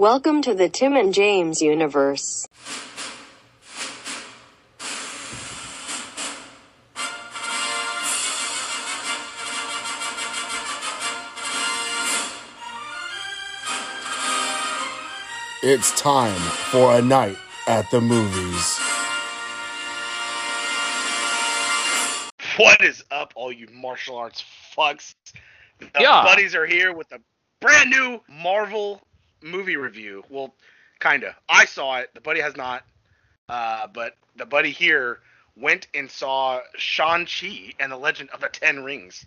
Welcome to the Tim and James universe. It's time for a night at the movies. What is up, all you martial arts fucks? The Yeah. buddies are here with a brand new Marvel movie review. Well, kinda. I saw it. The buddy has not. Uh, but the buddy here went and saw Shang Chi and the Legend of the Ten Rings.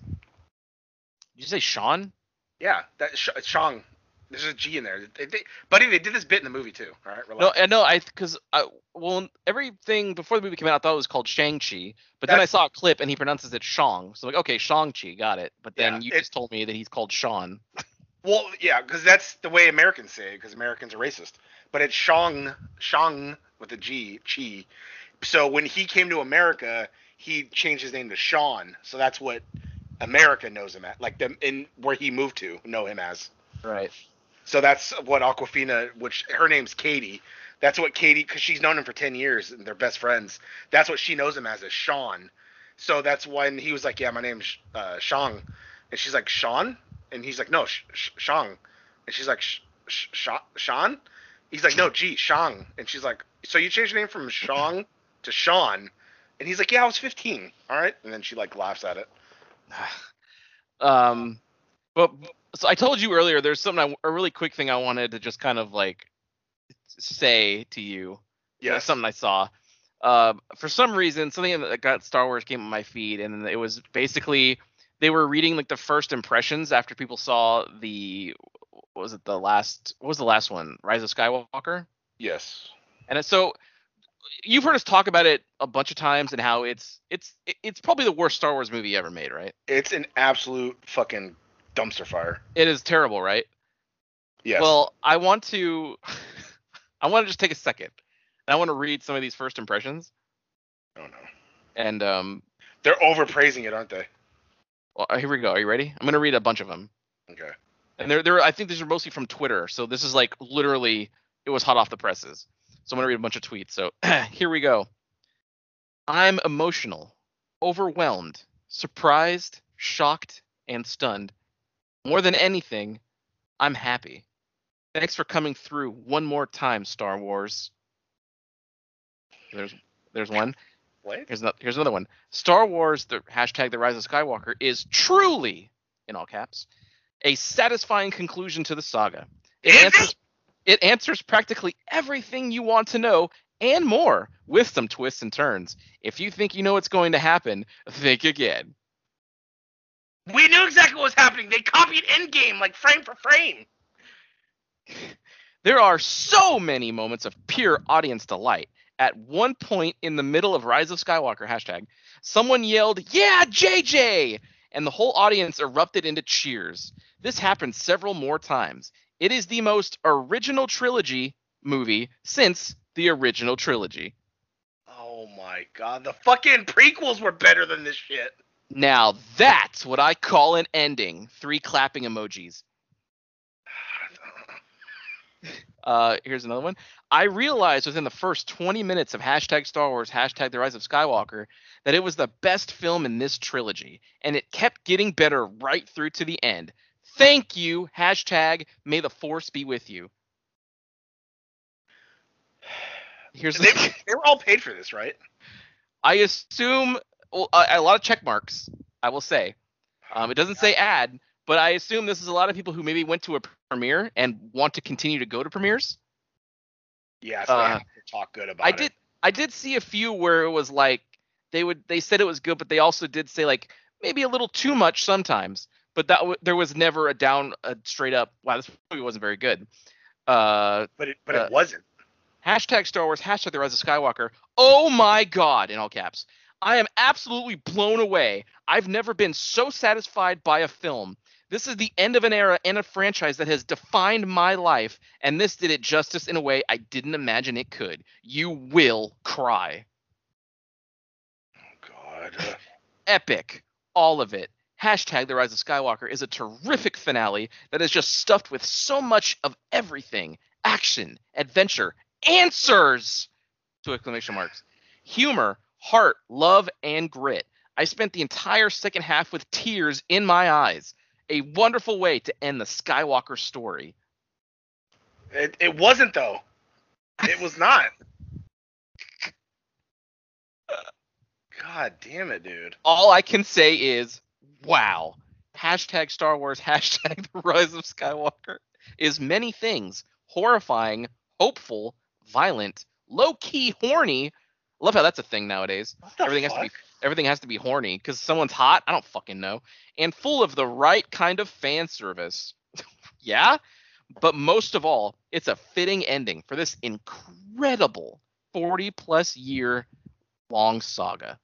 Did you say Sean? Yeah, that Sh- Shang. There's a G in there. They, they, buddy, they did this bit in the movie too. All right, No, relax. I know. I because I well everything before the movie came out, I thought it was called Shang Chi, but then I saw a clip and he pronounces it Shang, so I'm like okay, Shang Chi, got it. But then Yeah, you it- just told me that he's called Sean. Well, yeah, because that's the way Americans say it, because Americans are racist. But it's Shang, Shang with a G, Chi. So when he came to America, he changed his name to Sean. So that's what America knows him at, like the in where he moved to, know him as. Right. So that's what Awkwafina, which her name's Katie. That's what Katie, because she's known him for ten years and they're best friends. That's what she knows him as, is Sean. So that's when he was like, "Yeah, my name's uh, Shang," and she's like, "Sean," and he's like, "No, Sh- Sh- Shang," and she's like, Sh- Sh- "Sean." He's like, "No, gee, Shang," and she's like, "So you changed your name from Shang to Sean?" And he's like, "Yeah, I was 15." All right, and then she like laughs at it. Um, but so I told you earlier. There's something I, a really quick thing I wanted to just kind of like say to you. Yeah, something I saw. Uh, for some reason, something that got Star Wars came on my feed, and it was basically they were reading like the first impressions after people saw the what was it the last what was the last one Rise of Skywalker, yes. and so you've heard us talk about it a bunch of times and how it's it's it's probably the worst Star Wars movie ever made, right? It's an absolute fucking dumpster fire. It is terrible, right? Yes. Well, I want to I want to just take a second. And I want to read some of these first impressions, oh no. and um, They're overpraising it, aren't they? Well, uh, here we go. Are you ready? I'm gonna read a bunch of them. Okay. And they're, they're I think these are mostly from Twitter. So this is like literally it was hot off the presses. So I'm gonna read a bunch of tweets. So here we go. I'm emotional, overwhelmed, surprised, shocked, and stunned. More than anything, I'm happy. Thanks for coming through one more time, Star Wars. There's there's one. Here's another, here's another one. Star Wars, the hashtag The Rise of Skywalker, is truly, in all caps, a satisfying conclusion to the saga. It answers, it answers practically everything you want to know and more, with some twists and turns. If you think you know what's going to happen, think again. We knew exactly what was happening. They copied Endgame like frame for frame. There are so many moments of pure audience delight. At one point in the middle of Rise of Skywalker hashtag, someone yelled, "Yeah, JJ!" and the whole audience erupted into cheers. This happened several more times. It is the most original trilogy movie since the original trilogy. Oh my god, the fucking prequels were better than this shit. Now that's what I call an ending. Three clapping emojis. Uh, here's another one. I realized within the first 20 minutes of hashtag Star Wars, hashtag The Rise of Skywalker, that it was the best film in this trilogy, and it kept getting better right through to the end. Thank you, hashtag May the Force be with you. Here's They, they were all paid for this, right? I assume well, a, a lot of check marks. I will say. Um, it doesn't say ad, but I assume this is a lot of people who maybe went to a premiere and want to continue to go to premieres. Yeah, so Uh, to talk good about I it. did I did see a few where it was like they would they said it was good, but they also did say like maybe a little too much sometimes. But that w- there was never a down a straight up wow this movie wasn't very good. Uh, but it but uh, it wasn't. hashtag Star Wars hashtag The Rise of Skywalker. Oh my God! In all caps, I am absolutely blown away. I've never been so satisfied by a film. This is the end of an era and a franchise that has defined my life, and this did it justice in a way I didn't imagine it could. You will cry. Oh god. Uh. Epic. All of it. Hashtag The Rise of Skywalker is a terrific finale that is just stuffed with so much of everything action, adventure, answers to exclamation marks, humor, heart, love, and grit. I spent the entire second half with tears in my eyes. A wonderful way to end the Skywalker story. It, it wasn't though. It was not. God damn it, dude. All I can say is, wow. Hashtag Star Wars, hashtag The Rise of Skywalker is many things horrifying, hopeful, violent, low key horny. Love how that's a thing nowadays. Everything fuck? has to be everything has to be horny because someone's hot. I don't fucking know. And full of the right kind of fan service. yeah, but most of all, it's a fitting ending for this incredible 40 plus year long saga.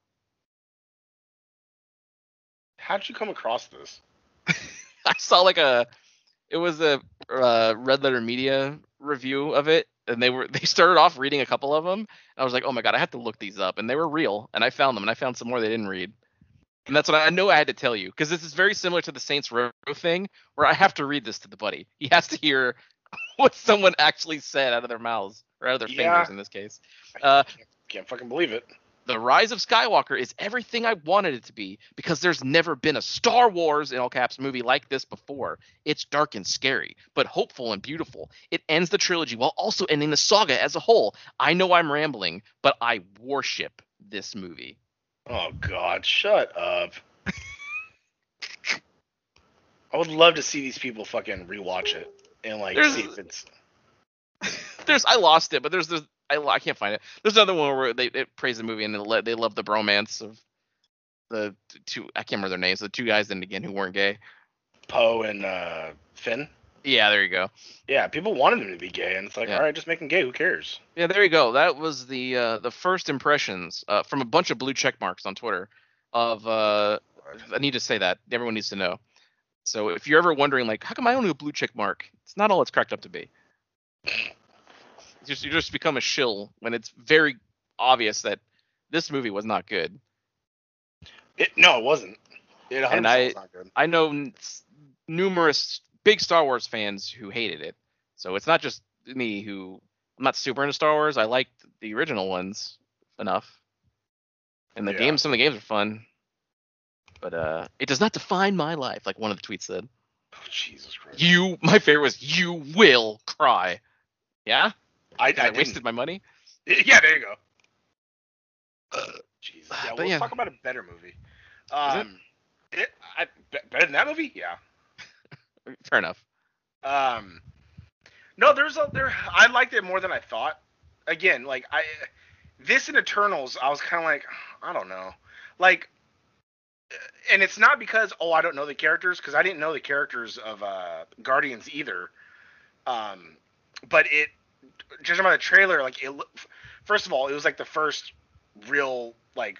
How'd you come across this? I saw like a it was a uh, Red Letter Media review of it, and they were they started off reading a couple of them. And I was like, oh my god, I have to look these up, and they were real, and I found them, and I found some more they didn't read, and that's what I, I know I had to tell you because this is very similar to the Saints Row thing, where I have to read this to the buddy. He has to hear what someone actually said out of their mouths or out of their Yeah. fingers in this case. Uh, Can't fucking believe it. The Rise of Skywalker is everything I wanted it to be because there's never been a Star Wars in all caps movie like this before. It's dark and scary, but hopeful and beautiful. It ends the trilogy while also ending the saga as a whole. I know I'm rambling, but I worship this movie. Oh God, shut up. I would love to see these people fucking rewatch it and like There's- see if it's. There's I lost it, but there's the I, I can't find it. There's another one where they it praise the movie and they, they love the bromance of the two I can't remember their names. The two guys then again who weren't gay. Poe and uh, Finn. Yeah, there you go. Yeah, people wanted him to be gay, and it's like, Yeah. all right, just make him gay. Who cares? Yeah, there you go. That was the uh, the first impressions uh, from a bunch of blue check marks on Twitter of uh, I need to say that everyone needs to know. So if you're ever wondering like how come I only a blue check mark? It's not all it's cracked up to be. Just you just become a shill when it's very obvious that this movie was not good. It, no, it wasn't. It 100% And I- was not good. I know n- numerous big Star Wars fans who hated it. So it's not just me who I'm not super into Star Wars. I liked the original ones enough. And the Yeah. games some of the games are fun. But uh it does not define my life, like one of the tweets said. Oh, Jesus Christ. You my favorite was you will cry. Yeah? I, I, 'Cause I, wasted my money? Yeah, there you go. Jesus. But Yeah, well, let's yeah. talk about a better movie. Um, it, I, better than that movie? Yeah. Fair enough. Um, no, there's a there. I liked it more than I thought. Again, like I, this and Eternals, I was kind of like, I don't know, like, and it's not because oh I don't know the characters because I didn't know the characters of uh Guardians either. Um, but it, judging by the trailer, like it. First of all, it was like the first real like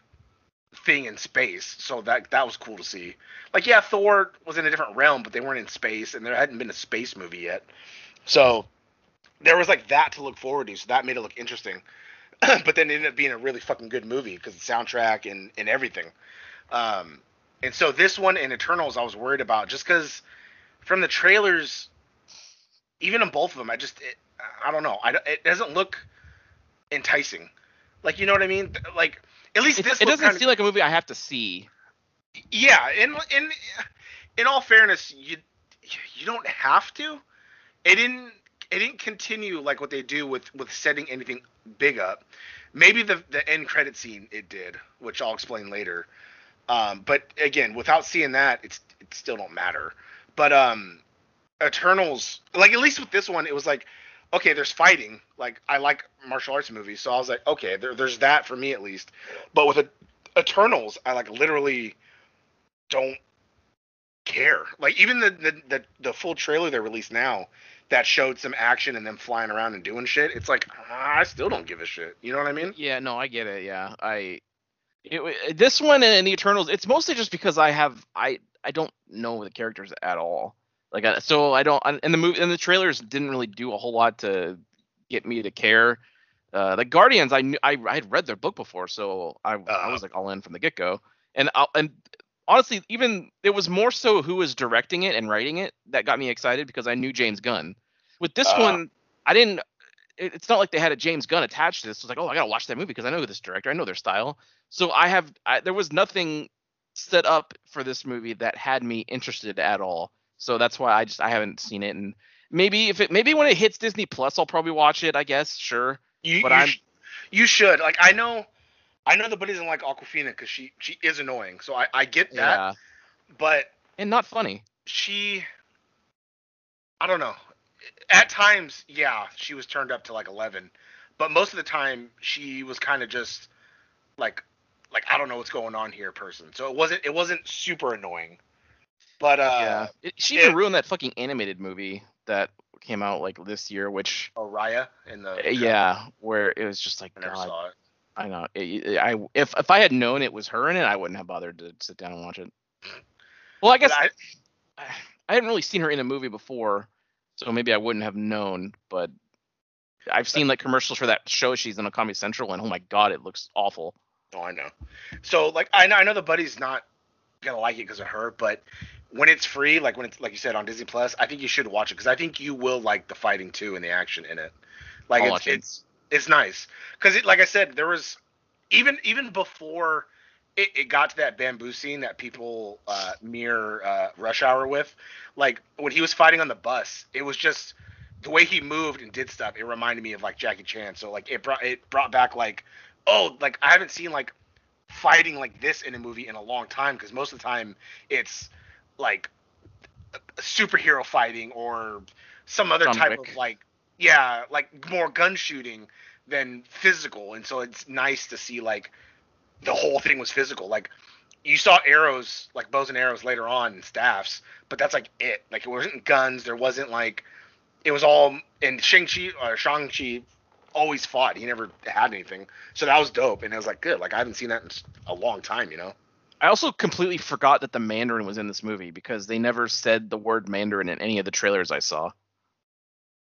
thing in space, so that that was cool to see. Like, yeah, Thor was in a different realm, but they weren't in space, and there hadn't been a space movie yet. So there was like that to look forward to. So that made it look interesting. but then it ended up being a really fucking good movie because the soundtrack and and everything. Um, and so this one in Eternals, I was worried about just because from the trailers, even in both of them, I just it, I don't know. I it doesn't look enticing. Like you know what I mean? Like at least this it doesn't seem like a movie I have to see. yeah, in in in all fairness, you you don't have to. It didn't it didn't continue like what they do with with setting anything big up. Maybe the the end credit scene it did, which I'll explain later. Um, but again, without seeing that, it's it still don't matter. But um, Eternals, like at least with this one, it was like, okay, there's fighting. Like I like martial arts movies, so I was like, okay, there, there's that for me at least. But with a, Eternals, I like literally don't care. Like even the, the the the full trailer they released now that showed some action and them flying around and doing shit. It's like I still don't give a shit. You know what I mean? Yeah, no, I get it. Yeah, I it, this one and the Eternals. It's mostly just because I have I I don't know the characters at all. Like I, so I don't and the movie and the trailers didn't really do a whole lot to get me to care. Uh, the Guardians, I knew I, I had read their book before, so I, I Uh-huh. was like all in from the get go. And i and honestly, even it was more so who was directing it and writing it that got me excited because I knew James Gunn. With this Uh-huh. one, I didn't. It, it's not like they had a James Gunn attached to this. It was like, oh, I gotta watch that movie because I know this director. I know their style. So I have. I, there was nothing set up for this movie that had me interested at all. So that's why I just I haven't seen it. And maybe if it maybe when it hits Disney Plus, I'll probably watch it. I guess sure. You, But you, I'm- sh- you should like. I know, I know the buddy doesn't like Awkwafina because she she is annoying. So I I get that, Yeah. but And not funny. she, I don't know. At times, yeah, she was turned up to like eleven, but most of the time she was kind of just like like I don't know what's going on here person. So it wasn't it wasn't super annoying. But uh yeah. It, she it- even ruined that fucking animated movie that came out like this year, which Araya in the uh, yeah, where it was just like I never God, saw it. I know. It, it- I if if I had known it was her in it, I wouldn't have bothered to sit down and watch it. Well, I guess I, I hadn't really seen her in a movie before, so maybe I wouldn't have known. But I've seen like commercials for that show she's in on Comedy Central, and oh my god, it looks awful. Oh, I know. So like I know I know the buddy's not gonna like it because of her, but when it's free, like when it's like you said on Disney Plus, I think you should watch it because I think you will like the fighting too and the action in it. Like I'll it's it. it's it's nice because it like I said there was even even before it, it got to that bamboo scene that people uh, mirror uh, Rush Hour with, like when he was fighting on the bus, it was just the way he moved and did stuff. It reminded me of like Jackie Chan. So like it brought it brought back like oh like I haven't seen like fighting like this in a movie in a long time because most of the time it's like superhero fighting or some other John type Wick. of like yeah like more gun shooting than physical. And so it's nice to see like the whole thing was physical. Like you saw arrows like bows and arrows later on and staffs but that's like it. Like it wasn't guns. There wasn't like it was all and Shang-Chi or Shang-Chi always fought. He never had anything. So that was dope. And it was like good. Like I haven't seen that in a long time you know I also completely forgot that the Mandarin was in this movie because they never said the word Mandarin in any of the trailers I saw.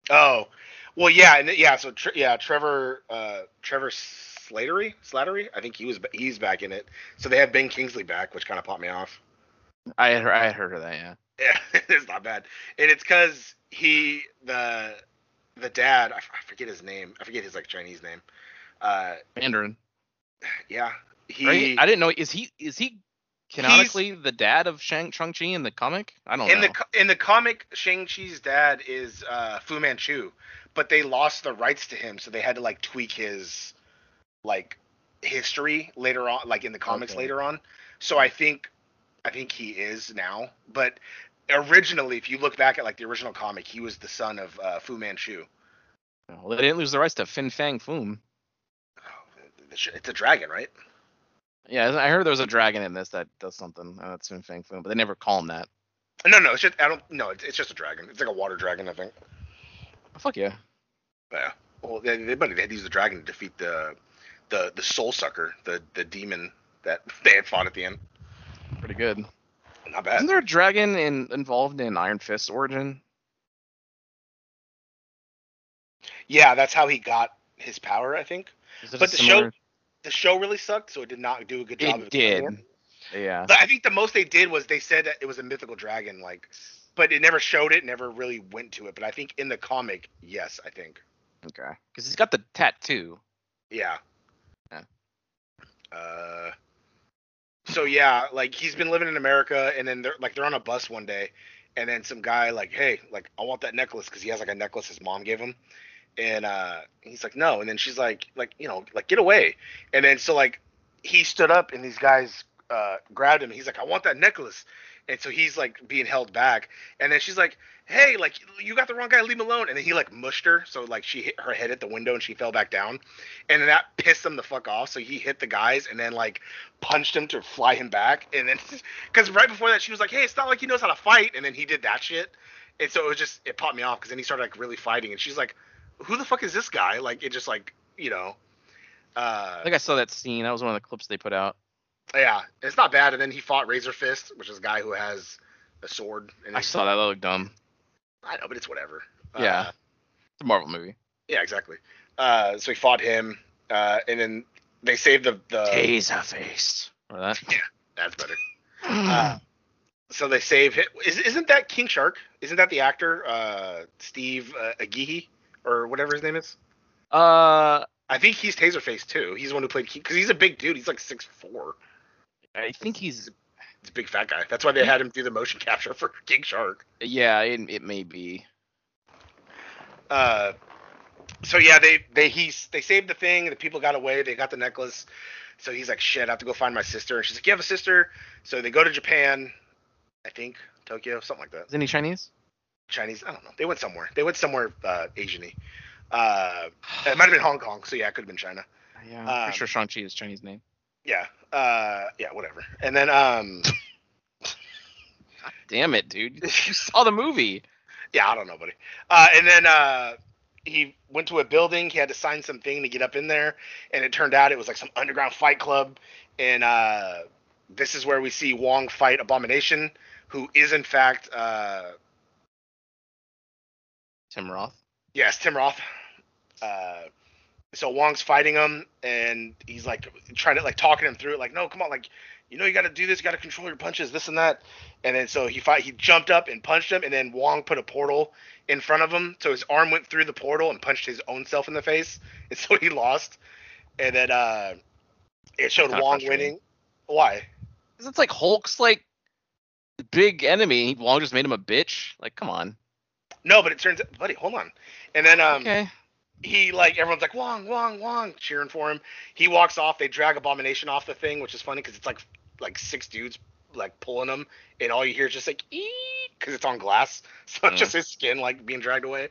Oh, well, yeah, and yeah, so yeah, Trevor, uh, Trevor Slattery, Slattery, I think he was he's back in it. So they had Ben Kingsley back, which kind of popped me off. I had, heard- I had heard of that, yeah. Yeah, it's not bad, and it's because he the the dad, I, f- I forget his name, I forget his like Chinese name. Uh, Mandarin. yeah, he Right? I didn't know. Is he is he canonically the dad of Shang Shang Chi in the comic? I don't in know. the in the comic, Shang Chi's dad is uh, Fu Manchu, but they lost the rights to him, so they had to like tweak his like history later on, like in the comics Okay. later on. So I think I think he is now, but originally, if you look back at like the original comic, he was the son of uh, Fu Manchu. well, they didn't lose the rights to Fin Fang Foom. It's a dragon, right? Yeah, I heard there was a dragon in this that does something. Uh, that's Fang Foom, but they never call him that. No, no, it's just I don't. No, it's, it's just a dragon. It's like a water dragon, I think. Oh, fuck yeah. Yeah. Well, they, they, they had to use the dragon to defeat the the the soul sucker, the the demon that they had fought at the end. Pretty good. Not bad. Isn't there a dragon in, involved in Iron Fist origin? Yeah, that's how he got his power, I think. Is it But the similar- The show really sucked, so it did not do a good job. It of did. it. Yeah. But I think the most they did was they said that it was a mythical dragon, like, but it never showed it, never really went to it. But I think in the comic, yes, I think. Okay. Because he's got the tattoo. Yeah. Yeah. Uh. So yeah, like he's been living in America, and then they're like they're on a bus one day, and then some guy like, hey, like I want that necklace because he has like a necklace his mom gave him, and uh he's like no, and then she's like like you know like get away, and then so like he stood up and these guys uh grabbed him. He's like I want that necklace, and so he's like being held back, and then she's like hey like you got the wrong guy, leave him alone, and then he like mushed her, so like she hit her head at the window and she fell back down, and then that pissed him the fuck off. So he hit the guys and then like punched him to fly him back. And then because right before that she was like, "Hey, it's not like he knows how to fight," and then he did that shit. And so it was just it popped me off because then he started like really fighting, and she's like, "Who the fuck is this guy?" Like it just like you know. Uh, I think I saw that scene. That was one of the clips they put out. yeah, it's not bad. And then he fought Razor Fist, which is a guy who has a sword. And I saw that. That looked dumb. I know, but it's whatever. Yeah. Uh, It's a Marvel movie. yeah, exactly. Uh, so he fought him, uh, and then they saved the the. Face. Or that. That's better. Uh, so they save him. Is, isn't that King Shark? Isn't that the actor uh, Steve uh, Agihi or whatever his name is. Uh, I think he's Taserface too. He's the one who played because he's a big dude. He's like six four. I think he's He's a big fat guy. That's why they had him do the motion capture for King Shark. yeah. It, it may be. Uh, so yeah, they they he's they saved the thing. The people got away. They got the necklace. So he's like, shit, I have to go find my sister. And she's like, you have a sister. So they go to Japan, I think Tokyo, something like that. Is any Chinese? Chinese, I don't know. They went somewhere. They went somewhere uh, Asian-y. Uh, it might have been Hong Kong. So yeah, it could have been China. Yeah, I'm Um, pretty sure Shang Chi is Chinese name. Yeah. Uh, yeah, whatever. And then um, Damn it, dude! You saw the movie. yeah, I don't know, buddy. Uh, and then uh, he went to a building. He had to sign something to get up in there, and it turned out it was like some underground fight club. And uh, this is where we see Wong fight Abomination, who is in fact, uh, Tim Roth. yes, Tim Roth. Uh, so Wong's fighting him, and he's like trying to like talking him through it, like, no, come on, like, you know, you got to do this, you got to control your punches, this and that. And then so he fight, he jumped up and punched him, and then Wong put a portal in front of him, so his arm went through the portal and punched his own self in the face, and so he lost. And then uh, it showed Kinda Wong frustrating. winning. Why? 'Cause it's like Hulk's like big enemy. Wong just made him a bitch. Like, come on. No, but it turns out, buddy, hold on. And then um, okay. he like everyone's like Wong, Wong, Wong, cheering for him. He walks off. They drag Abomination off the thing, which is funny because it's like like six dudes like pulling him, and all you hear is just like ee because it's on glass, so Mm. just his skin like being dragged away.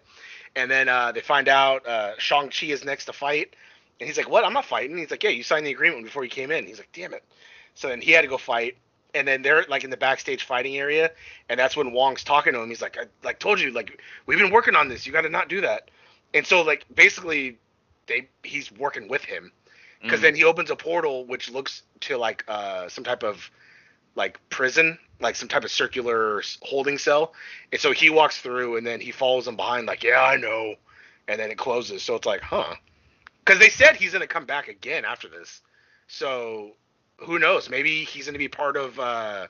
And then uh, they find out uh, Shang Chi is next to fight, and he's like, "What? I'm not fighting." He's like, "Yeah, you signed the agreement before you came in." He's like, "Damn it!" So then he had to go fight. And then they're like in the backstage fighting area, and that's when Wong's talking to him. He's like, "I like told you, like we've been working on this. You got to not do that." And so like basically, they he's working with him because Mm. then he opens a portal which looks to like uh some type of like prison, like some type of circular holding cell. And so he walks through, and then he follows him behind, like, "Yeah, I know." And then it closes. So it's like, huh? Because they said he's gonna come back again after this. So who knows? Maybe he's gonna be part of. uh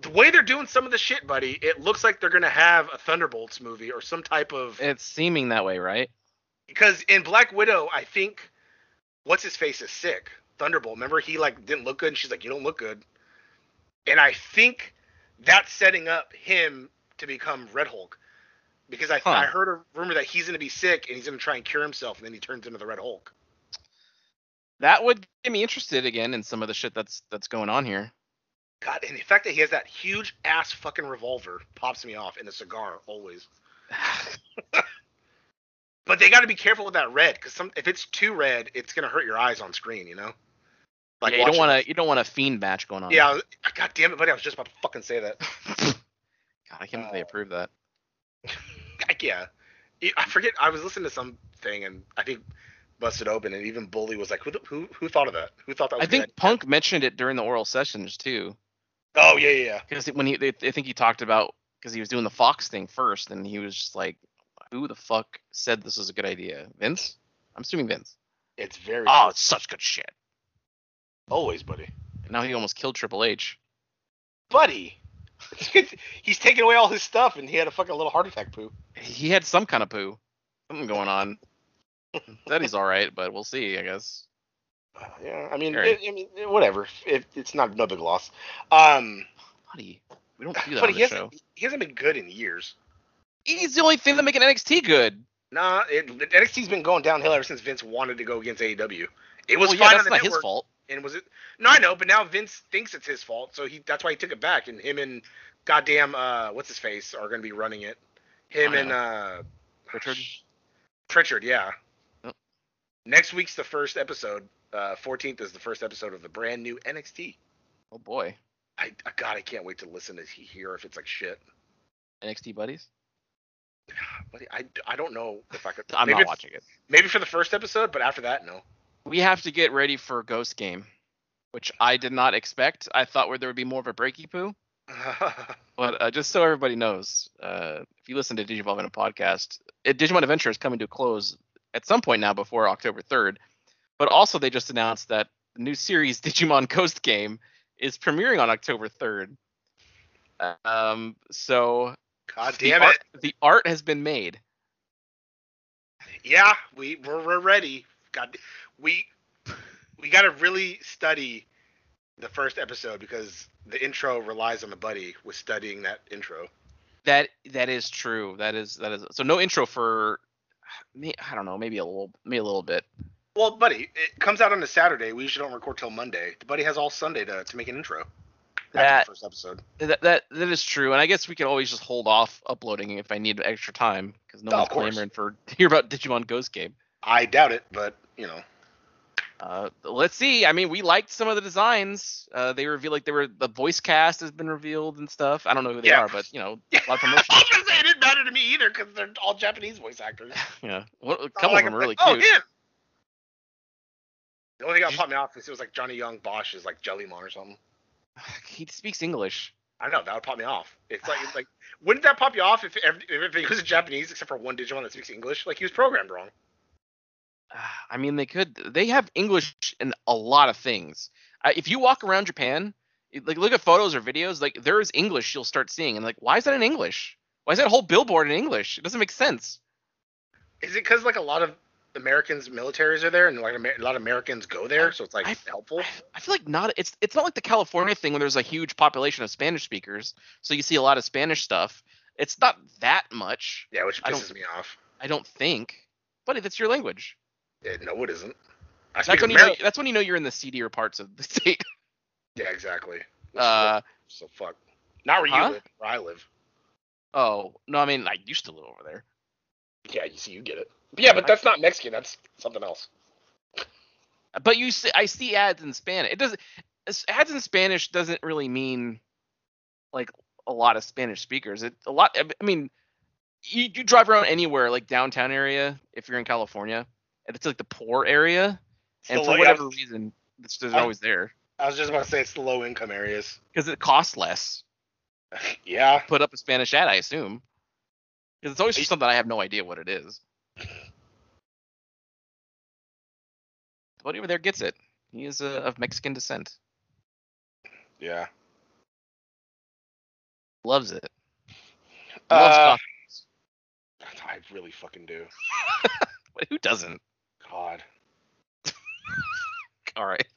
the way they're doing some of the shit, buddy, it looks like they're gonna have a Thunderbolts movie or some type of It's seeming that way, right? because in Black Widow, I think what's his face is sick. Thunderbolt. Remember he like didn't look good and she's like, You don't look good. And I think that's setting up him to become Red Hulk. Because I Huh. I heard a rumor that he's gonna be sick and he's gonna try and cure himself and then he turns into the Red Hulk. That would get me interested again in some of the shit that's that's going on here. God, and the fact that he has that huge ass fucking revolver pops me off and a cigar always. But they got to be careful with that red because some if it's too red, it's gonna hurt your eyes on screen. You know. yeah, you don't want to you don't want a fiend match going on. Yeah, God damn it, buddy! I was just about to fucking say that. God, I can't believe they Uh, approved that. Like, yeah, I forget. I was listening to something and I think busted open, and even Bully was like, "Who who who thought of that? Who thought that?" Was I a think good idea?" Punk mentioned it during the oral sessions too, Oh yeah, yeah, yeah. because when he, they, I think he talked about because he was doing the Fox thing first, and he was just like, "Who the fuck said this is a good idea? Vince? I'm assuming Vince. It's very. Oh, it's such good shit. always, buddy. And Now he almost killed Triple H. Buddy, he's taking away all his stuff, and he had a fucking little heart attack. Poo. He had some kind of poo, something going on. Said he's all right, but we'll see. I guess. Yeah, I mean, it, I mean, whatever. If it's not no big loss. Um, Buddy, we don't do that but on he the show. hasn't he hasn't been good in years. He's the only thing that making NXT good. Nah, it, NXT's been going downhill ever since Vince wanted to go against AEW. It was well, fine yeah, on the not network, his fault. and was it? No, I know, but now Vince thinks it's his fault, so he that's why he took it back, and him and goddamn uh, what's his face are gonna be running it. Him and uh, Richard. Pritchard, yeah. Next week's the first episode. Uh, 14th is the first episode of the brand new NXT. Oh boy, I, I God, I can't wait to listen to hear if it's like shit. NXT buddies. Buddy, I, I don't know if I could. I'm not watching it. Maybe for the first episode, but after that, no. We have to get ready for Ghost Game, which I did not expect. I thought where there would be more of a breaky poo. But uh, just so everybody knows, uh, if you listen to Digivolve in a podcast, it, Digimon Adventure is coming to a close at some point now before October 3rd. But also, they just announced that the new series Digimon Ghost Game is premiering on October 3rd. Um, so God the damn art, it! the art has been made. yeah, we we're, we're ready. God, we we got to really study the first episode because the intro relies on the buddy with studying that intro. That that is true. That is that is so no intro for. I don't know, maybe a little, maybe a little bit. Well, buddy, it comes out on a Saturday. We usually don't record till Monday. The buddy has all Sunday to, to make an intro. That- the first episode. That that that is true, and I guess we could always just hold off uploading if I need extra time because no Oh, one's clamoring for to hear about Digimon Ghost Game. I doubt it, but you know. Uh, let's see. I mean, we liked some of the designs. Uh, they reveal like they were the voice cast has been revealed and stuff. I don't know who they Yeah. are, but you know, Yeah. a lot of promotion. I was gonna say it didn't matter to me either because they're all Japanese voice actors. yeah, what, a couple like, of them are really oh, cute. Oh, him. The only thing that popped me off is it was like Johnny Yong Bosch is like Jellymon or something. He speaks English. I know that would pop me off. It's like it's like wouldn't that pop you off if every, if it was in Japanese except for one Digimon that speaks English? Like he was programmed wrong. I mean, they could. They have English in a lot of things. If you walk around Japan, like look at photos or videos, like there is English you'll start seeing, and like, why is that in English? Why is that whole billboard in English? It doesn't make sense. Is it because like a lot of Americans militaries are there and like a lot of Americans go there, so it's like I- helpful? I, feel like not. It's it's not like the California thing where there's a huge population of Spanish speakers, so you see a lot of Spanish stuff. It's not that much. Yeah, which pisses me off. I don't think. Buddy, that's your language. Yeah, no, it isn't. I That's when you know. That's when you know you're in the seedier parts of the state. Yeah, exactly. Uh, so fuck. Not where huh? you live, where I live. oh no, I mean I used to live over there. Yeah, you see, you get it. Yeah, but that's not Mexican. That's something else. But you see, I see ads in Spanish. It doesn't ads in Spanish doesn't really mean like a lot of Spanish speakers. It a lot. I mean, you, you drive around anywhere like downtown area if you're in California, and it's like the poor area, and for like, whatever reason, it's always there I was just about to say it's the low income areas. because it costs less Yeah. put up a Spanish ad. I assume because it's always just something I have no idea what it is. But over there gets it. He is uh, of Mexican descent. Yeah. Loves it. Loves Uh, coffee. I really fucking do. Who doesn't? God. All right.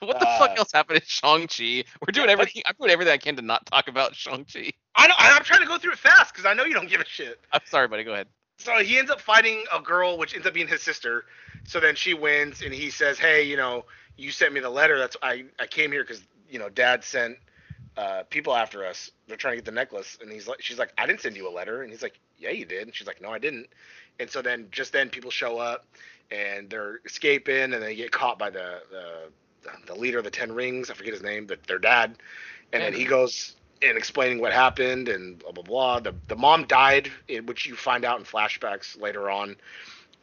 What the fuck Uh, else happened in Shang-Chi? We're doing everything. I'm doing everything I can to not talk about Shang-Chi. I know, I'm trying to go through it fast because I know you don't give a shit. I'm sorry, buddy. Go ahead. So he ends up fighting a girl, which ends up being his sister. So then she wins, and he says, "Hey, you know, you sent me the letter. That's I I came here because you know Dad sent uh, people after us. They're trying to get the necklace." And he's like, "She's like, I didn't send you a letter." And he's like, "Yeah, you did." And she's like, "No, I didn't." And so then just then people show up, and they're escaping, and they get caught by the the, the leader of the Ten Rings. I forget his name, but their dad. And then he mm-hmm. goes and explaining what happened and blah blah blah. The the mom died, eh, which you find out in flashbacks later on,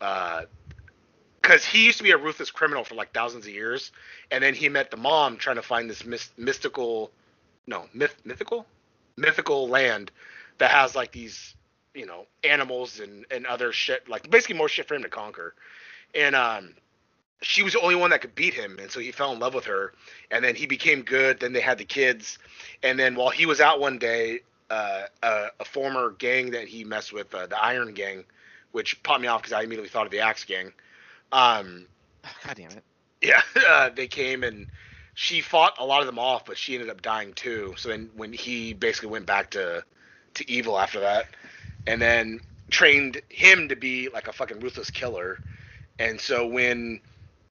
uh, because he used to be a ruthless criminal for like thousands of years, and then he met the mom trying to find this mys- mystical, no myth mythical, mythical land that has like these you know animals and and other shit like basically more shit for him to conquer, and um she was the only one that could beat him. And so he fell in love with her. And then he became good. Then they had the kids. And then while he was out one day uh, a, a former gang that he messed with uh, the iron gang which popped me off because i immediately thought of the axe gang. Um God damn it. yeah uh, they came and she fought a lot of them off but she ended up dying too. So then when he basically went back to to evil after that. And then trained him to be like a fucking ruthless killer and so when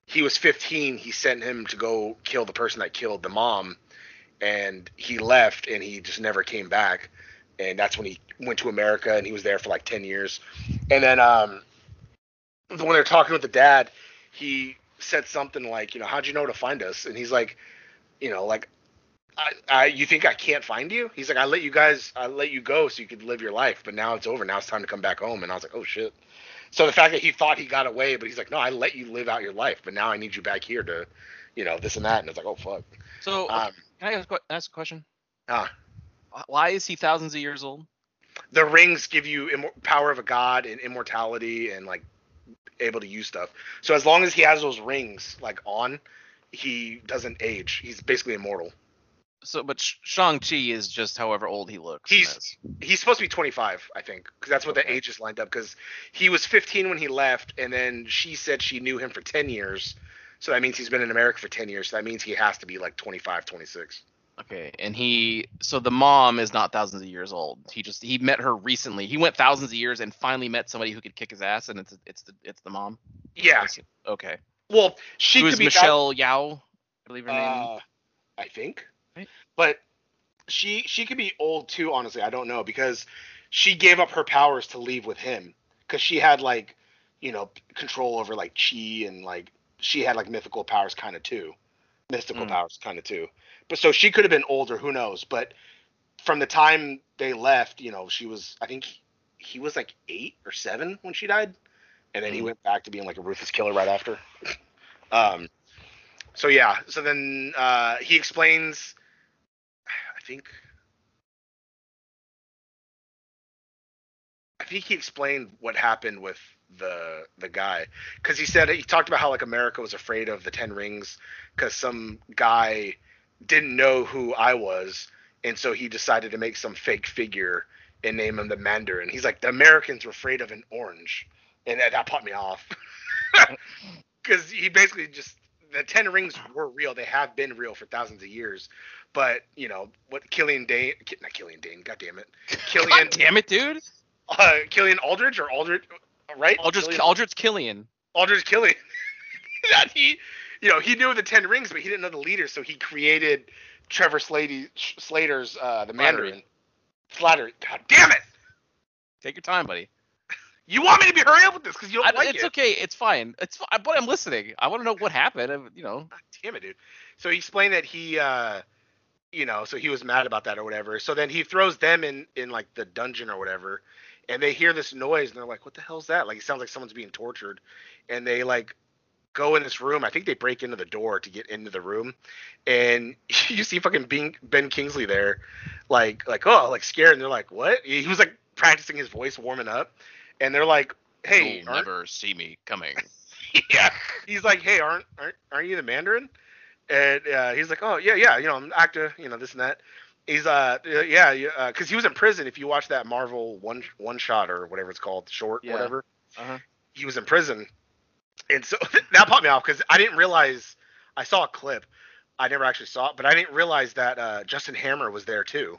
he was 15 he sent him to go kill the person that killed the mom and he left and he just never came back. And that's when he went to america and he was there for like 10 years. And then um when they're talking with the dad he said something like you know how'd you know to find us? And he's like you know like I, I you think i can't find you? He's like i let you guys i let you go so you could live your life but now it's over. Now it's time to come back home. And i was like oh shit so the fact that he thought he got away, but he's like, no, I let you live out your life, but now I need you back here to, you know, this and that. And it's like, oh fuck. So Um, can I ask, ask a question? ah, Wh- Why is he thousands of years old? the rings give you immor- power of a god and immortality and like able to use stuff. So as long as he has those rings like on, he doesn't age. He's basically immortal. So but Shang Chi is just however old he looks. He's-. He's supposed to be 25, I think, because that's what the Okay. age is lined up. Because he was 15 when he left, and then she said she knew him for 10 years. So that means he's been in America for 10 years. So that means he has to be like 25, 26. Okay, and he so the mom is not thousands of years old. He just he met her recently. He went thousands of years and finally met somebody who could kick his ass, and it's it's the it's the mom. Yeah. Okay. Well, she Who could is be Michelle Yeoh? I believe her name. Uh, I think. Right. But she she could be old too. Honestly, I don't know because she gave up her powers to leave with him because she had like you know control over like chi and like she had like mythical powers kind of too, mystical Mm. powers kind of too. But so she could have been older. Who knows? But from the time they left, you know, she was I think he, he was like eight or seven when she died, and then he Mm. went back to being like a ruthless killer right after. um. So yeah, so then uh, he explains. I think. I think he explained what happened with the the guy because he said he talked about how like America was afraid of the Ten Rings because some guy didn't know who I was and so he decided to make some fake figure and name him the Mandarin. He's like the Americans were afraid of an orange, and that, that popped me off because he basically just the Ten Rings were real. They have been real for thousands of years, but you know what? Killian Dane, not Killian Dane. God damn it, Killian, God damn it, dude! uh, Killian Aldridge or Aldridge, right? Aldrich Killian- Aldrich Killian. Aldridge Killian. that he, you know, he knew the Ten Rings, but he didn't know the leader, so he created Trevor Slady, Slater's uh, the. Mandarin. Flattery. God damn it! Take your time, buddy. You want me to be hurry up with this because you don't I, like it's it. okay. It's fine. It's but I'm listening. I want to know what happened. You know. God damn it, dude. So he explained that he, uh, you know, so he was mad about that or whatever. So then he throws them in in like the dungeon or whatever, and they hear this noise and they're like, "What the hell's that?" Like it sounds like someone's being tortured, and they like go in this room. I think they break into the door to get into the room, and you see fucking Ben, ben Kingsley there, like like oh like scared, and they're like, "What?" He was like practicing his voice, warming up, and they're like, "Hey, never see me coming. yeah. He's like, hey, aren't aren't aren't you the Mandarin? And uh, he's like, oh yeah, yeah, you know, I'm an actor, you know, this and that. He's uh, uh, yeah, because he was in prison. If you watch that Marvel one one shot or whatever it's called, short, Yeah. whatever, Uh-huh. he was in prison, and so that popped me off because I didn't realize. I saw a clip. I never actually saw it, but I didn't realize that uh, Justin Hammer was there too.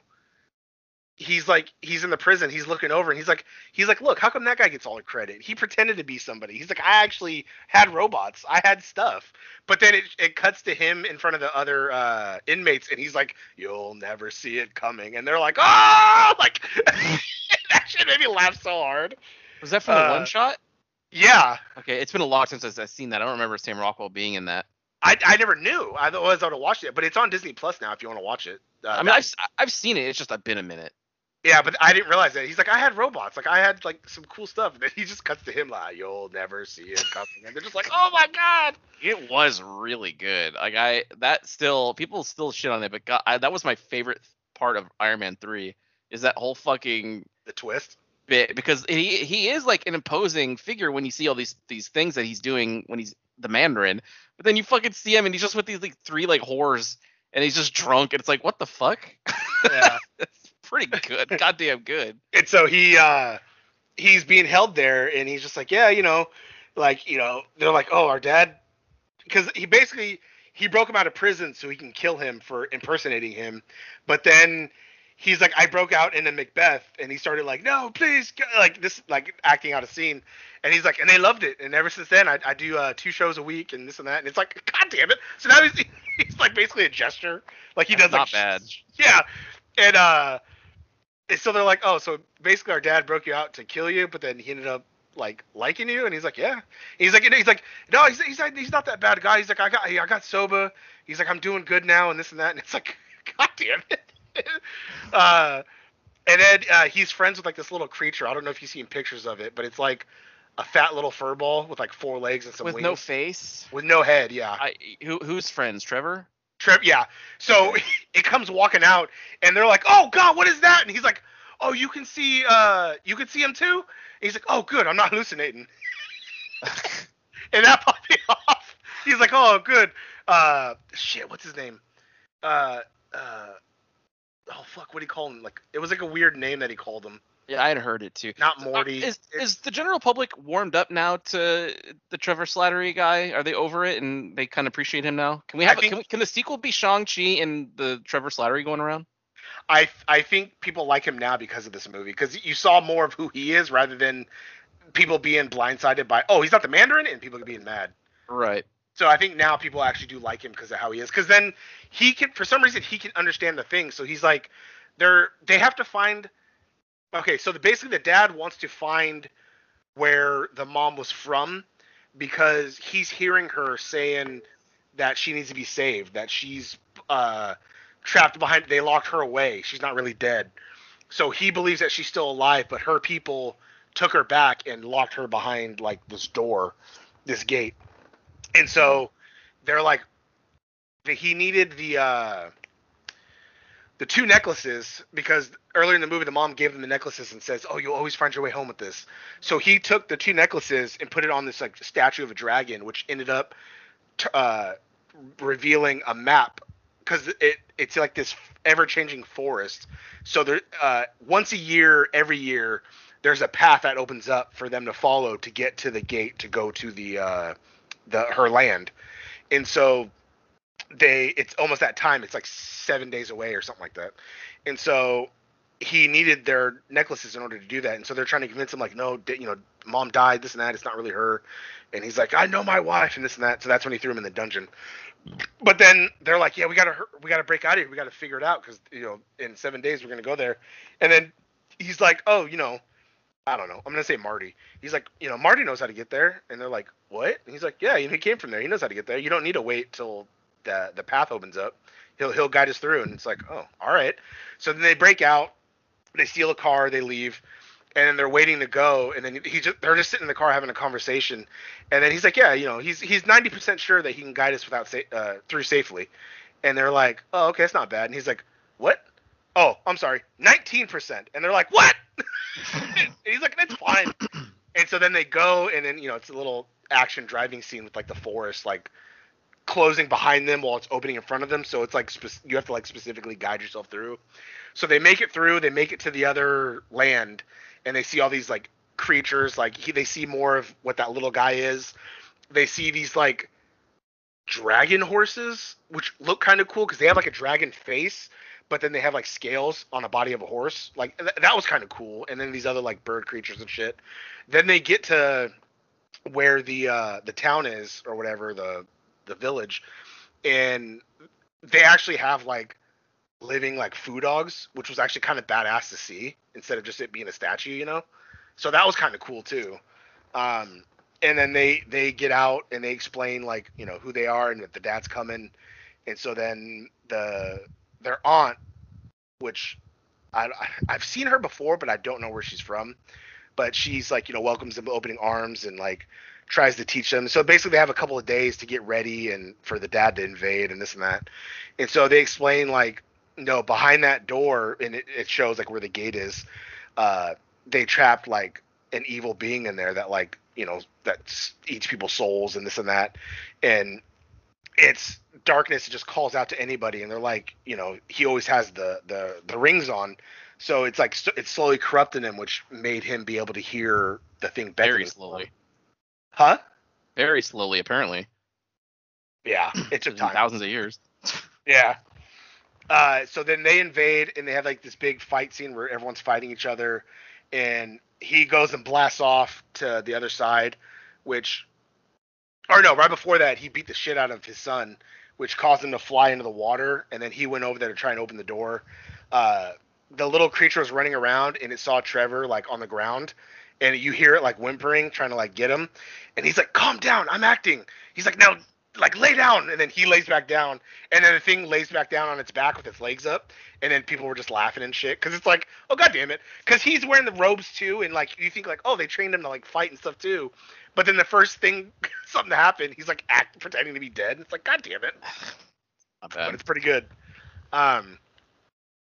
He's like he's in the prison. He's looking over and he's like he's like, look, how come that guy gets all the credit? He pretended to be somebody. He's like, I actually had robots. I had stuff. But then it it cuts to him in front of the other uh, inmates, and he's like, you'll never see it coming. And they're like, oh, like that shit made me laugh so hard. Was that from the Uh, one shot? Yeah, Okay, it's been a long since I've seen that. I don't remember Sam Rockwell being in that. I, I never knew. I was able to watch it, but it's on Disney Plus now if you want to watch it. Uh, I mean, I've I've seen it. It's just I've been a minute. Yeah, but I didn't realize that. He's like, I had robots, like I had like some cool stuff, and then he just cuts to him like, "You'll never see it coming," and they're just like, "Oh my god!" It was really good. Like I that still people still shit on it, but God, I, that was my favorite part of Iron Man three. Is that whole fucking The twist. bit because he he is like an imposing figure when you see all these these things that he's doing when he's the Mandarin, but then you fucking see him and he's just with these like three like whores and he's just drunk and it's like what the fuck? Yeah. pretty good, goddamn good. and so he uh he's being held there and he's just like yeah you know like you know they're like oh our dad because he basically he broke him out of prison so he can kill him for impersonating him. But then he's like i broke out into macbeth and he started like no please like this like acting out a scene. And he's like and they loved it. And ever since then i, I do uh, two shows a week and this and that. And it's like god damn it. So now he's he's like basically a gesture like he does Not like bad. yeah. And uh so they're like, oh, so basically our dad broke you out to kill you, but then he ended up like liking you, and he's like, yeah. And he's like, he's like, no, he's he's like, he's not that bad guy. He's like, I got I got sober. He's like, I'm doing good now, and this and that. And it's like, god damn it. uh, and then uh, he's friends with like this little creature. I don't know if you've seen pictures of it, but it's like a fat little fur ball with like four legs and some With wings. no face. with no head. Yeah. I who who's friends? Trevor? Trev, yeah. So it comes walking out, and they're like, "Oh God, what is that?" And he's like, "Oh, you can see, uh, you can see him too." And he's like, "Oh, good, I'm not hallucinating." and that popped me off. He's like, "Oh, good." Uh, shit, what's his name? Uh, uh, oh fuck, what do you call him? Like it was like a weird name that he called him. Yeah, I had heard it too. Not Uh, Morty. Is is the general public warmed up now to the Trevor Slattery guy? Are they over it and they kind of appreciate him now? Can we have think- can, we, can the sequel be Shang Chi and the Trevor Slattery going around? I I think people like him now because of this movie because you saw more of who he is rather than people being blindsided by oh he's not the Mandarin and people being mad. Right. So I think now people actually do like him because of how he is. Because then he can, for some reason, he can understand the thing. So he's like, they're they have to find. Okay, so the, basically the dad wants to find where the mom was from because he's hearing her saying that she needs to be saved, that she's uh, trapped behind. They locked her away. She's not really dead. So he believes that she's still alive, but her people took her back and locked her behind like this door, this gate. And so they're like, he needed the uh, the two necklaces because earlier in the movie the mom gave them the necklaces and says, "Oh, you'll always find your way home with this." So he took the two necklaces and put it on this like statue of a dragon, which ended up t- uh, revealing a map because it it's like this ever changing forest. So there, uh, once a year, every year, there's a path that opens up for them to follow to get to the gate to go to the uh, the her land, and so they it's almost that time. It's like seven days away or something like that, and so he needed their necklaces in order to do that, and so they're trying to convince him like, no, you know, mom died, this and that. It's not really her, and he's like, I know my wife, and this and that. So that's when he threw him in the dungeon. But then they're like, yeah, we gotta we gotta break out of here. We gotta figure it out because you know in seven days we're gonna go there, and then he's like, oh, you know. I don't know. I'm gonna say Marty. He's like, you know, Marty knows how to get there, and they're like, what? And he's like, yeah, he came from there. He knows how to get there. You don't need to wait till the the path opens up. He'll he'll guide us through. And it's like, oh, all right. So then they break out. They steal a car. They leave, and then they're waiting to go. And then he just they're just sitting in the car having a conversation. And then he's like, yeah, you know, he's he's 90% sure that he can guide us without sa- uh, through safely. And they're like, oh, okay, it's not bad. And he's like, what? Oh, I'm sorry, 19%. And they're like, what? and he's like, that's fine. and so then they go, and then you know it's a little action driving scene with like the forest like closing behind them while it's opening in front of them. So it's like spec- you have to like specifically guide yourself through. So they make it through. They make it to the other land, and they see all these like creatures. Like he, they see more of what that little guy is. They see these like dragon horses, which look kind of cool because they have like a dragon face, but then they have like scales on a body of a horse. Like th- that was kind of cool. And then these other like bird creatures and shit. Then they get to where the uh the town is or whatever the the village, and they actually have like living like food dogs, which was actually kind of badass to see instead of just it being a statue, you know. So that was kind of cool too. Um, and then they they get out and they explain like you know who they are and that the dad's coming, and so then the their aunt, which I I've seen her before, but I don't know where she's from. But she's like you know welcomes them opening arms and like tries to teach them. So basically, they have a couple of days to get ready and for the dad to invade and this and that. And so they explain like, no, behind that door, and it, it shows like where the gate is. Uh, they trapped like an evil being in there that like you know that eats people's souls and this and that, and it's darkness. It just calls out to anybody, and they're like, you know, he always has the the the rings on. So it's like it's slowly corrupting him, which made him be able to hear the thing Very slowly. Huh? Very slowly, apparently. Yeah, it took time. Thousands of years. Yeah. Uh, so then they invade and they have like this big fight scene where everyone's fighting each other, and he goes and blasts off to the other side, which, or no, right before that he beat the shit out of his son, which caused him to fly into the water, and then he went over there to try and open the door. Uh, the little creature was running around and it saw Trevor like on the ground, and you hear it like whimpering, trying to like get him, and he's like, "Calm down, I'm acting." He's like, "Now like lay down and then he lays back down and then the thing lays back down on its back with its legs up and then people were just laughing and shit because it's like oh god damn it because he's wearing the robes too and like you think like oh they trained him to like fight and stuff too but then the first thing something happened he's like act pretending to be dead it's like god damn it. But it's pretty good. Um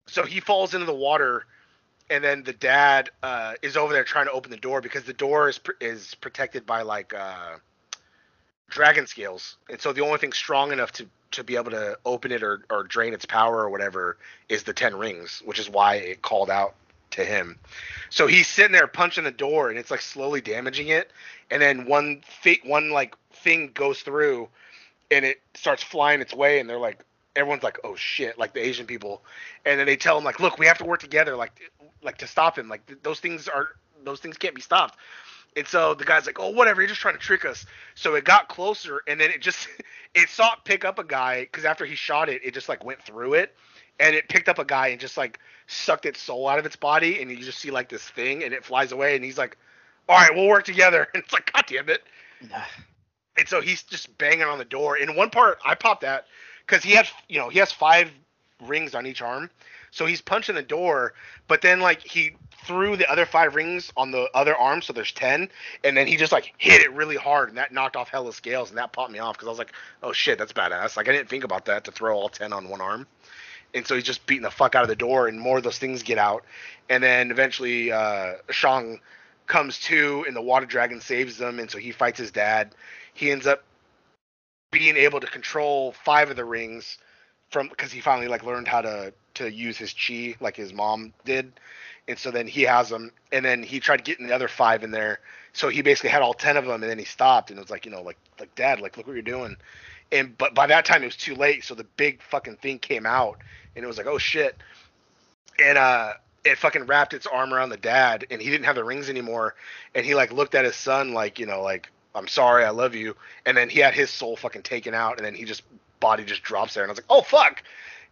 so he falls into the water and then the dad uh is over there trying to open the door because the door is pr- is protected by like uh dragon scales. And so the only thing strong enough to to be able to open it or, or drain its power or whatever is the ten rings, which is why it called out to him. So he's sitting there punching the door, and it's like slowly damaging it, and then one fi- one like thing goes through, and it starts flying its way, and they're like, everyone's like, oh shit, like the Asian people, and then they tell him like, look, we have to work together, like like to stop him, like th- those things are those things can't be stopped. And so the guy's like, "Oh, whatever, you're just trying to trick us." So it got closer, and then it just it saw it pick up a guy because after he shot it, it just like went through it, and it picked up a guy and just like sucked its soul out of its body, and you just see like this thing, and it flies away, and he's like, "All right, we'll work together." And it's like, "God damn it!" And so he's just banging on the door. In one part, I popped that because he has, you know, he has five rings on each arm. So he's punching the door, but then like he threw the other five rings on the other arm, so there's ten, and then he just like hit it really hard, and that knocked off hella scales, and that popped me off because I was like, oh shit, that's badass. Like I didn't think about that to throw all ten on one arm, and so he's just beating the fuck out of the door, and more of those things get out, and then eventually uh, Shang comes to, and the water dragon saves them, and so he fights his dad. He ends up being able to control five of the rings from because he finally like learned how to to use his chi like his mom did. And so then he has them and then he tried getting the other five in there. So he basically had all 10 of them and then he stopped and it was like you know like like dad like look what you're doing. And but by that time it was too late so the big fucking thing came out and it was like oh shit. And uh it fucking wrapped its arm around the dad and he didn't have the rings anymore. And he like looked at his son like you know like i'm sorry i love you. And then he had his soul fucking taken out and then he just body just drops there and i was like oh fuck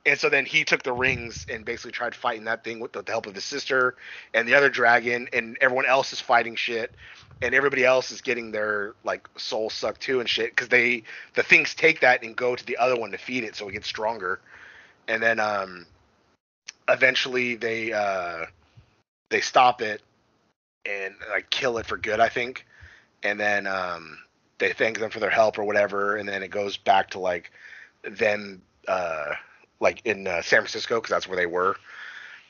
and so then he took the rings and basically tried fighting that thing with the help of his sister and the other dragon, and everyone else is fighting shit, and everybody else is getting their like soul sucked too and shit because they the things take that and go to the other one to feed it so it gets stronger, and then um eventually they uh they stop it and like kill it for good I think, and then um they thank them for their help or whatever, and then it goes back to like them uh like in uh, San Francisco because that's where they were.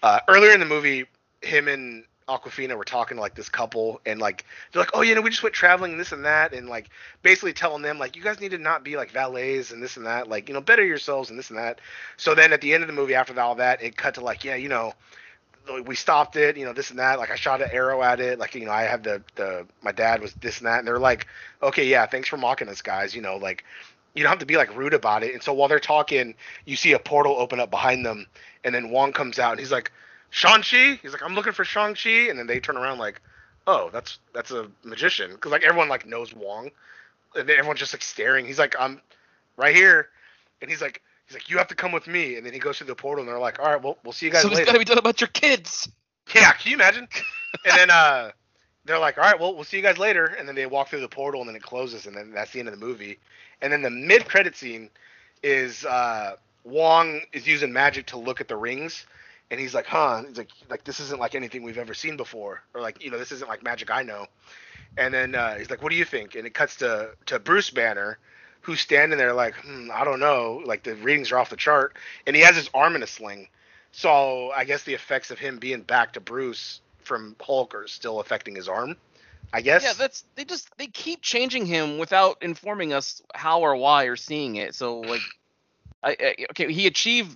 Uh, earlier in the movie, him and Awkwafina were talking to like this couple, and like they're like, "Oh, you know, we just went traveling and this and that," and like basically telling them like, "You guys need to not be like valets and this and that, like you know, better yourselves and this and that." So then at the end of the movie, after all that, it cut to like, "Yeah, you know." We stopped it, you know, this and that. Like I shot an arrow at it. Like you know, I had the the my dad was this and that, and they're like, okay, yeah, thanks for mocking us, guys. You know, like you don't have to be like rude about it. And so while they're talking, you see a portal open up behind them, and then Wong comes out and he's like, Shang-Chi? He's like, I'm looking for Shang-Chi, and then they turn around like, oh, that's that's a magician, because like everyone like knows Wong, and everyone's just like staring. He's like, I'm right here, and he's like, he's like, you have to come with me, and then he goes through the portal, and they're like, all right, well, we'll see you guys so it's later. got to be done about your kids. Yeah, can you imagine? and then uh, they're like, all right, well, we'll see you guys later. And then they walk through the portal, and then it closes, and then that's the end of the movie. And then the mid-credit scene is uh, Wong is using magic to look at the rings, and he's like, huh? He's like, like this isn't like anything we've ever seen before, or like, you know, this isn't like magic I know. And then uh, he's like, what do you think? And it cuts to to Bruce Banner, who's standing there like, hmm, I don't know, like the readings are off the chart, and he has his arm in a sling. So I guess the effects of him being back to Bruce from Hulk are still affecting his arm. I guess. Yeah, that's they just they keep changing him without informing us how or why or seeing it. So like, I, I okay, he achieved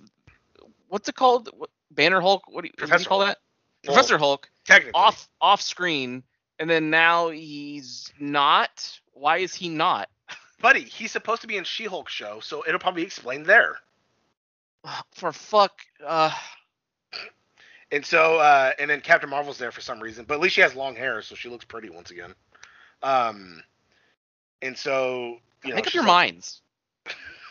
what's it called? What, Banner Hulk? What do you, what do you call Hulk. that? Well, Professor Hulk technically off off screen, and then now he's not. Why is he not? buddy. He's supposed to be in She-Hulk show, so it'll probably be explained there. For fuck. Uh, And so, uh, and then Captain Marvel's there for some reason, but at least she has long hair, so she looks pretty once again. Um, and so, you know, make up your like- minds.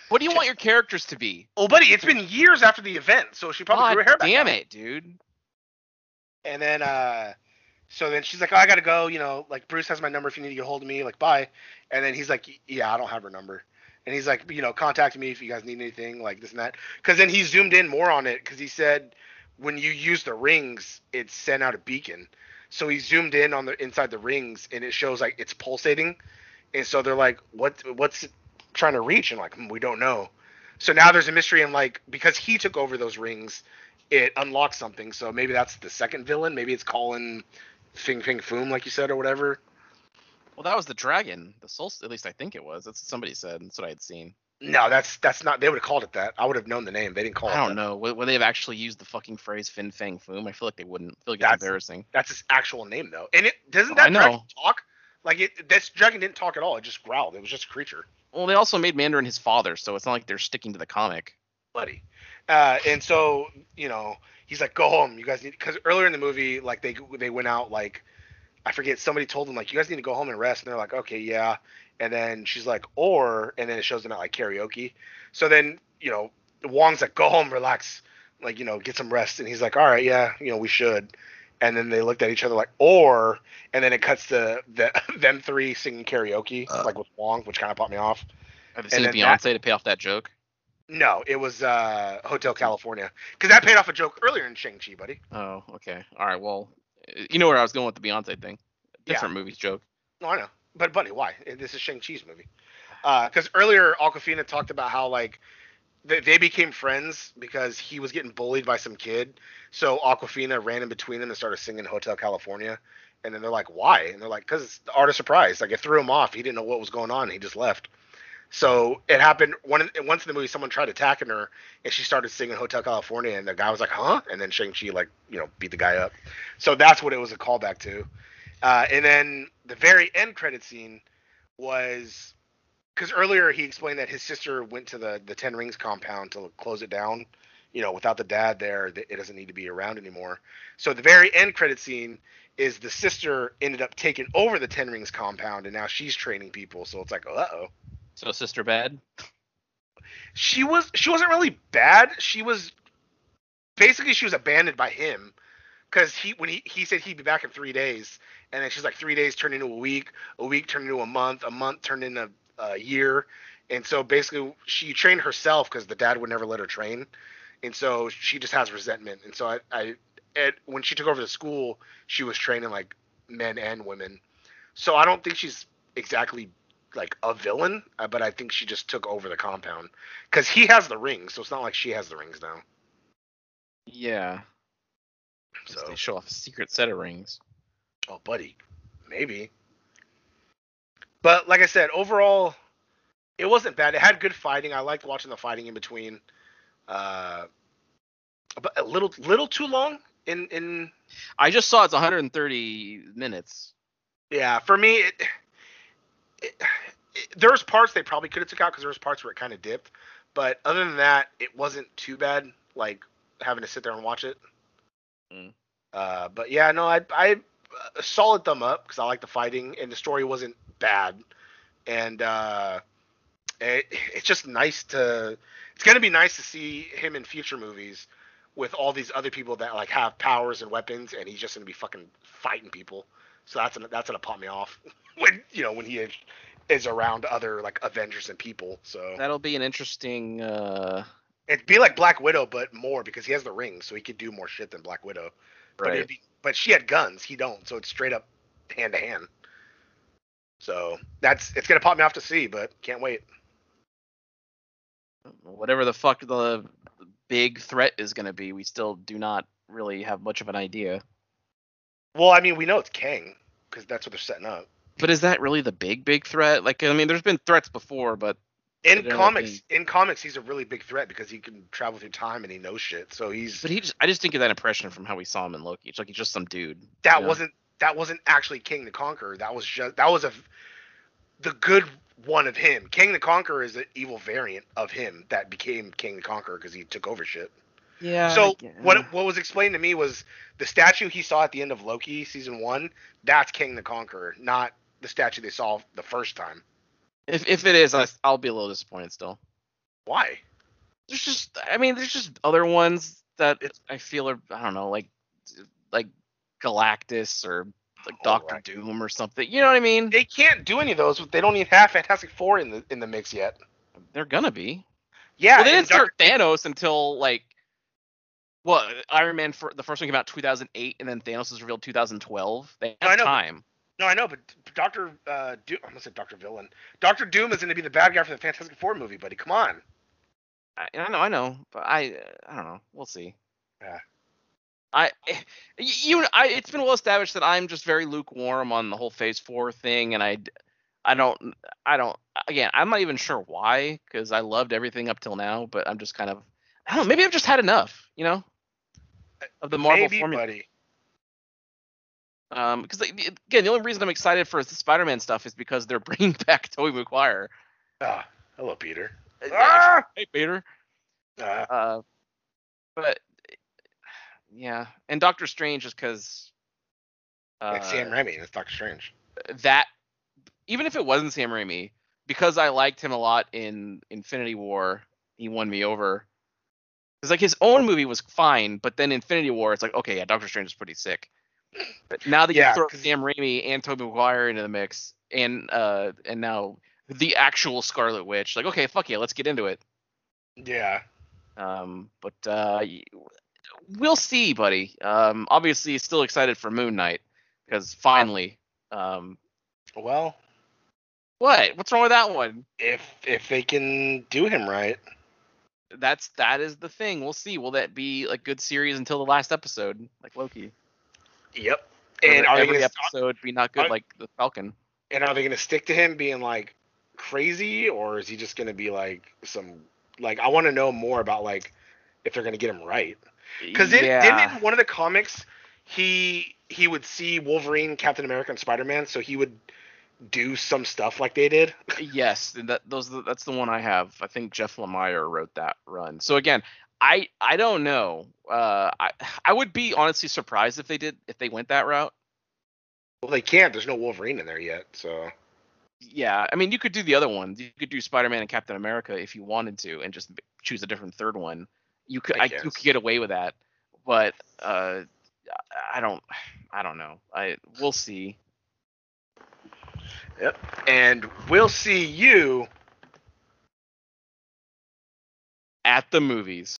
What do you want your characters to be? Oh, buddy, it's been years after the event, so she probably God grew her hair back. damn it, dude. And then, uh, so then she's like, "Oh, I gotta go." You know, like Bruce has my number if you need to get hold of me. Like, bye. And then he's like, "Yeah, I don't have her number." And he's like, you know, contact me if you guys need anything, like this and that. Because then he zoomed in more on it because he said when you use the rings, it sent out a beacon. So he zoomed in on the inside the rings, and it shows like it's pulsating. And so they're like, "What? What's it trying to reach?" And like, "Hmm, we don't know. So now there's a mystery, and like because he took over those rings, it unlocks something. So maybe that's the second villain. Maybe it's calling Fin Fang Foom, like you said, or whatever. Well, that was the dragon. The soul. At least I think it was. That's what somebody said. That's what I had seen. No, that's that's not. They would have called it that. I would have known the name. They didn't call it. I don't that. know. Would, would they have actually used the fucking phrase Fin Fang Foom? I feel like they wouldn't. I feel like it's embarrassing. That's his actual name though. And it doesn't I that dragon know. talk? Like it, this dragon didn't talk at all. It just growled. It was just a creature, Well, they also made Mandarin his father, so it's not like they're sticking to the comic. buddy. Uh, and so you know, he's like, "Go home. You guys need." Because earlier in the movie, like they they went out like, I forget. Somebody told them like, "You guys need to go home and rest." And they're like, "Okay, yeah." And then she's like, "Or," and then it shows them at like karaoke. So then you know, Wong's like, "Go home, relax, like you know, get some rest." And he's like, "All right, yeah, you know, we should." And then they looked at each other like, "Or," and then it cuts to the, them three singing karaoke, like with Wong, which kind of popped me off. Have you And seen Beyonce that- to pay off that joke? No, it was uh, Hotel California because that paid off a joke earlier in Shang Chi, buddy. Oh, okay. All right. Well, uh, you know where I was going with the Beyonce thing. Yeah. Different movies joke. No, I know, but buddy, why? Eh, this is Shang Chi's movie. Uh, because earlier Awkwafina talked about how like they, they became friends because he was getting bullied by some kid. So Awkwafina ran in between them and started singing Hotel California. And then they're like, why? And they're like, because it's the art of surprise. Like it threw him off. He didn't know what was going on. He just left. So it happened one once in the movie. Someone tried attacking her, and she started singing Hotel California, and the guy was like, "Huh?" And then Shang Chi like you know beat the guy up. So that's what it was a callback to. Uh, and then the very end credit scene was because earlier he explained that his sister went to the the Ten Rings compound to close it down. You know, without the dad there, it doesn't need to be around anymore. So the very end credit scene is the sister ended up taking over the Ten Rings compound, and now she's training people. So it's like, uh oh. So Sister Bad. She was she wasn't really bad. She was basically she was abandoned by him because he when he he said he'd be back in three days, and then she's like three days turned into a week, a week turned into a month, a month turned into a year, and so basically she trained herself because the dad would never let her train, and so she just has resentment, and so I I at, when she took over the school, she was training like men and women, so I don't think she's exactly like a villain, uh, but I think she just took over the compound because he has the rings, so it's not like she has the rings now. Yeah. So, They show off a secret set of rings. Oh, buddy, maybe. But like I said, overall, it wasn't bad. It had good fighting. I liked watching the fighting in between. Uh, but a little, little too long in in I just saw it's 130 minutes. Yeah, for me, it, it, it, there's parts they probably could have took out because there was parts where it kind of dipped, but other than that, it wasn't too bad. Like having to sit there and watch it. Mm. Uh, but yeah, no, I I a solid thumb up because I like the fighting and the story wasn't bad, and uh, it, it's just nice to. It's gonna be nice to see him in future movies with all these other people that like have powers and weapons, and he's just gonna be fucking fighting people. So that's gonna, that's gonna pop me off when you know when he is, is around other like Avengers and people. So That'll be an interesting. uh it'd be like Black Widow, but more because he has the ring, so he could do more shit than Black Widow. But Right. it'd be, but she had guns, he don't, so it's straight up hand to hand. So that's it's gonna pop me off to see, but can't wait. Whatever the fuck the big threat is to be, we still do not really have much of an idea. Well, I mean, we know it's Kang because that's what they're setting up. But is that really the big big threat? Like, I mean, there's been threats before, but In It ended up comics, in comics, he's a really big threat because he can travel through time and he knows shit. So he's but he just I just didn't get that impression from how we saw him in Loki. It's like he's just some dude. that you know? wasn't that wasn't actually Kang the Conqueror. That was just that was a the good one of him. Kang the Conqueror is an evil variant of him that became Kang the Conqueror because he took over shit. Yeah. so what what was explained to me was the statue he saw at the end of Loki season one. That's Kang the Conqueror, not the statue they saw the first time. If if it is, I, I'll be a little disappointed still. Why? There's just I mean, there's just other ones that It's- I feel are I don't know like like Galactus or like Oh, Doctor right. Doom or something. You know what I mean? They can't do any of those. They don't even have Fantastic Four in the in the mix yet. They're gonna be. Yeah, well, they didn't start Thanos until like what Iron Man for the first one came out 2008, and then Thanos was revealed 2012. They I have know, time. No, I know, but Doctor uh, Doom. I'm gonna say Doctor Villain. Doctor Doom is going to be the bad guy for the Fantastic Four movie, buddy. Come on. I, I know, I know, but I, I don't know. We'll see. Yeah. I, you, I, it's been well established that I'm just very lukewarm on the whole Phase Four thing, and I, I don't. I don't. Again, I'm not even sure why because I loved everything up till now, but I'm just kind of. I don't know. Maybe I've just had enough. You know, of the Marvel Maybe, formula. buddy. Um, because again, the only reason I'm excited for the Spider-Man stuff is because they're bringing back Tobey Maguire. Ah, hello, Peter. Uh, Ah! Hey, Peter. Ah, Uh, but yeah, and Doctor Strange is because uh, it's Sam Raimi. It's Doctor Strange. that even if it wasn't Sam Raimi, because I liked him a lot in Infinity War, he won me over. Because like his own movie was fine, but then Infinity War, it's like okay, yeah, Doctor Strange is pretty sick. But now that Yeah, you throw Sam Raimi and Tobey Maguire into the mix, and uh, and now the actual Scarlet Witch, like okay, fuck yeah, let's get into it. Yeah. Um, but uh, we'll see, buddy. Um, obviously, still excited for Moon Knight because finally, um, Well, what? What's wrong with that one? if if they can do him right, That's that is the thing. We'll see. Will that be a good series until the last episode, like Loki? Yep. And are they every gonna episode be not good are- like the Falcon? and are they gonna stick to him being like crazy, or is he just gonna be like some like I want to know more about like if they're gonna get him right? Because yeah, didn't in one of the comics he he would see Wolverine, Captain America, and Spider Man, so he would do some stuff like they did. yes, that those that's the one I have. I think Jeff Lemire wrote that run. So again, I I don't know. Uh, I I would be honestly surprised if they did if they went that route. Well, they can't. There's no Wolverine in there yet, so Yeah, I mean, you could do the other ones. You could do Spider-Man and Captain America if you wanted to, and just choose a different third one. You could, I I, you could get away with that, but uh, I don't, I don't know. I we'll see. Yep. And we'll see you. At the movies.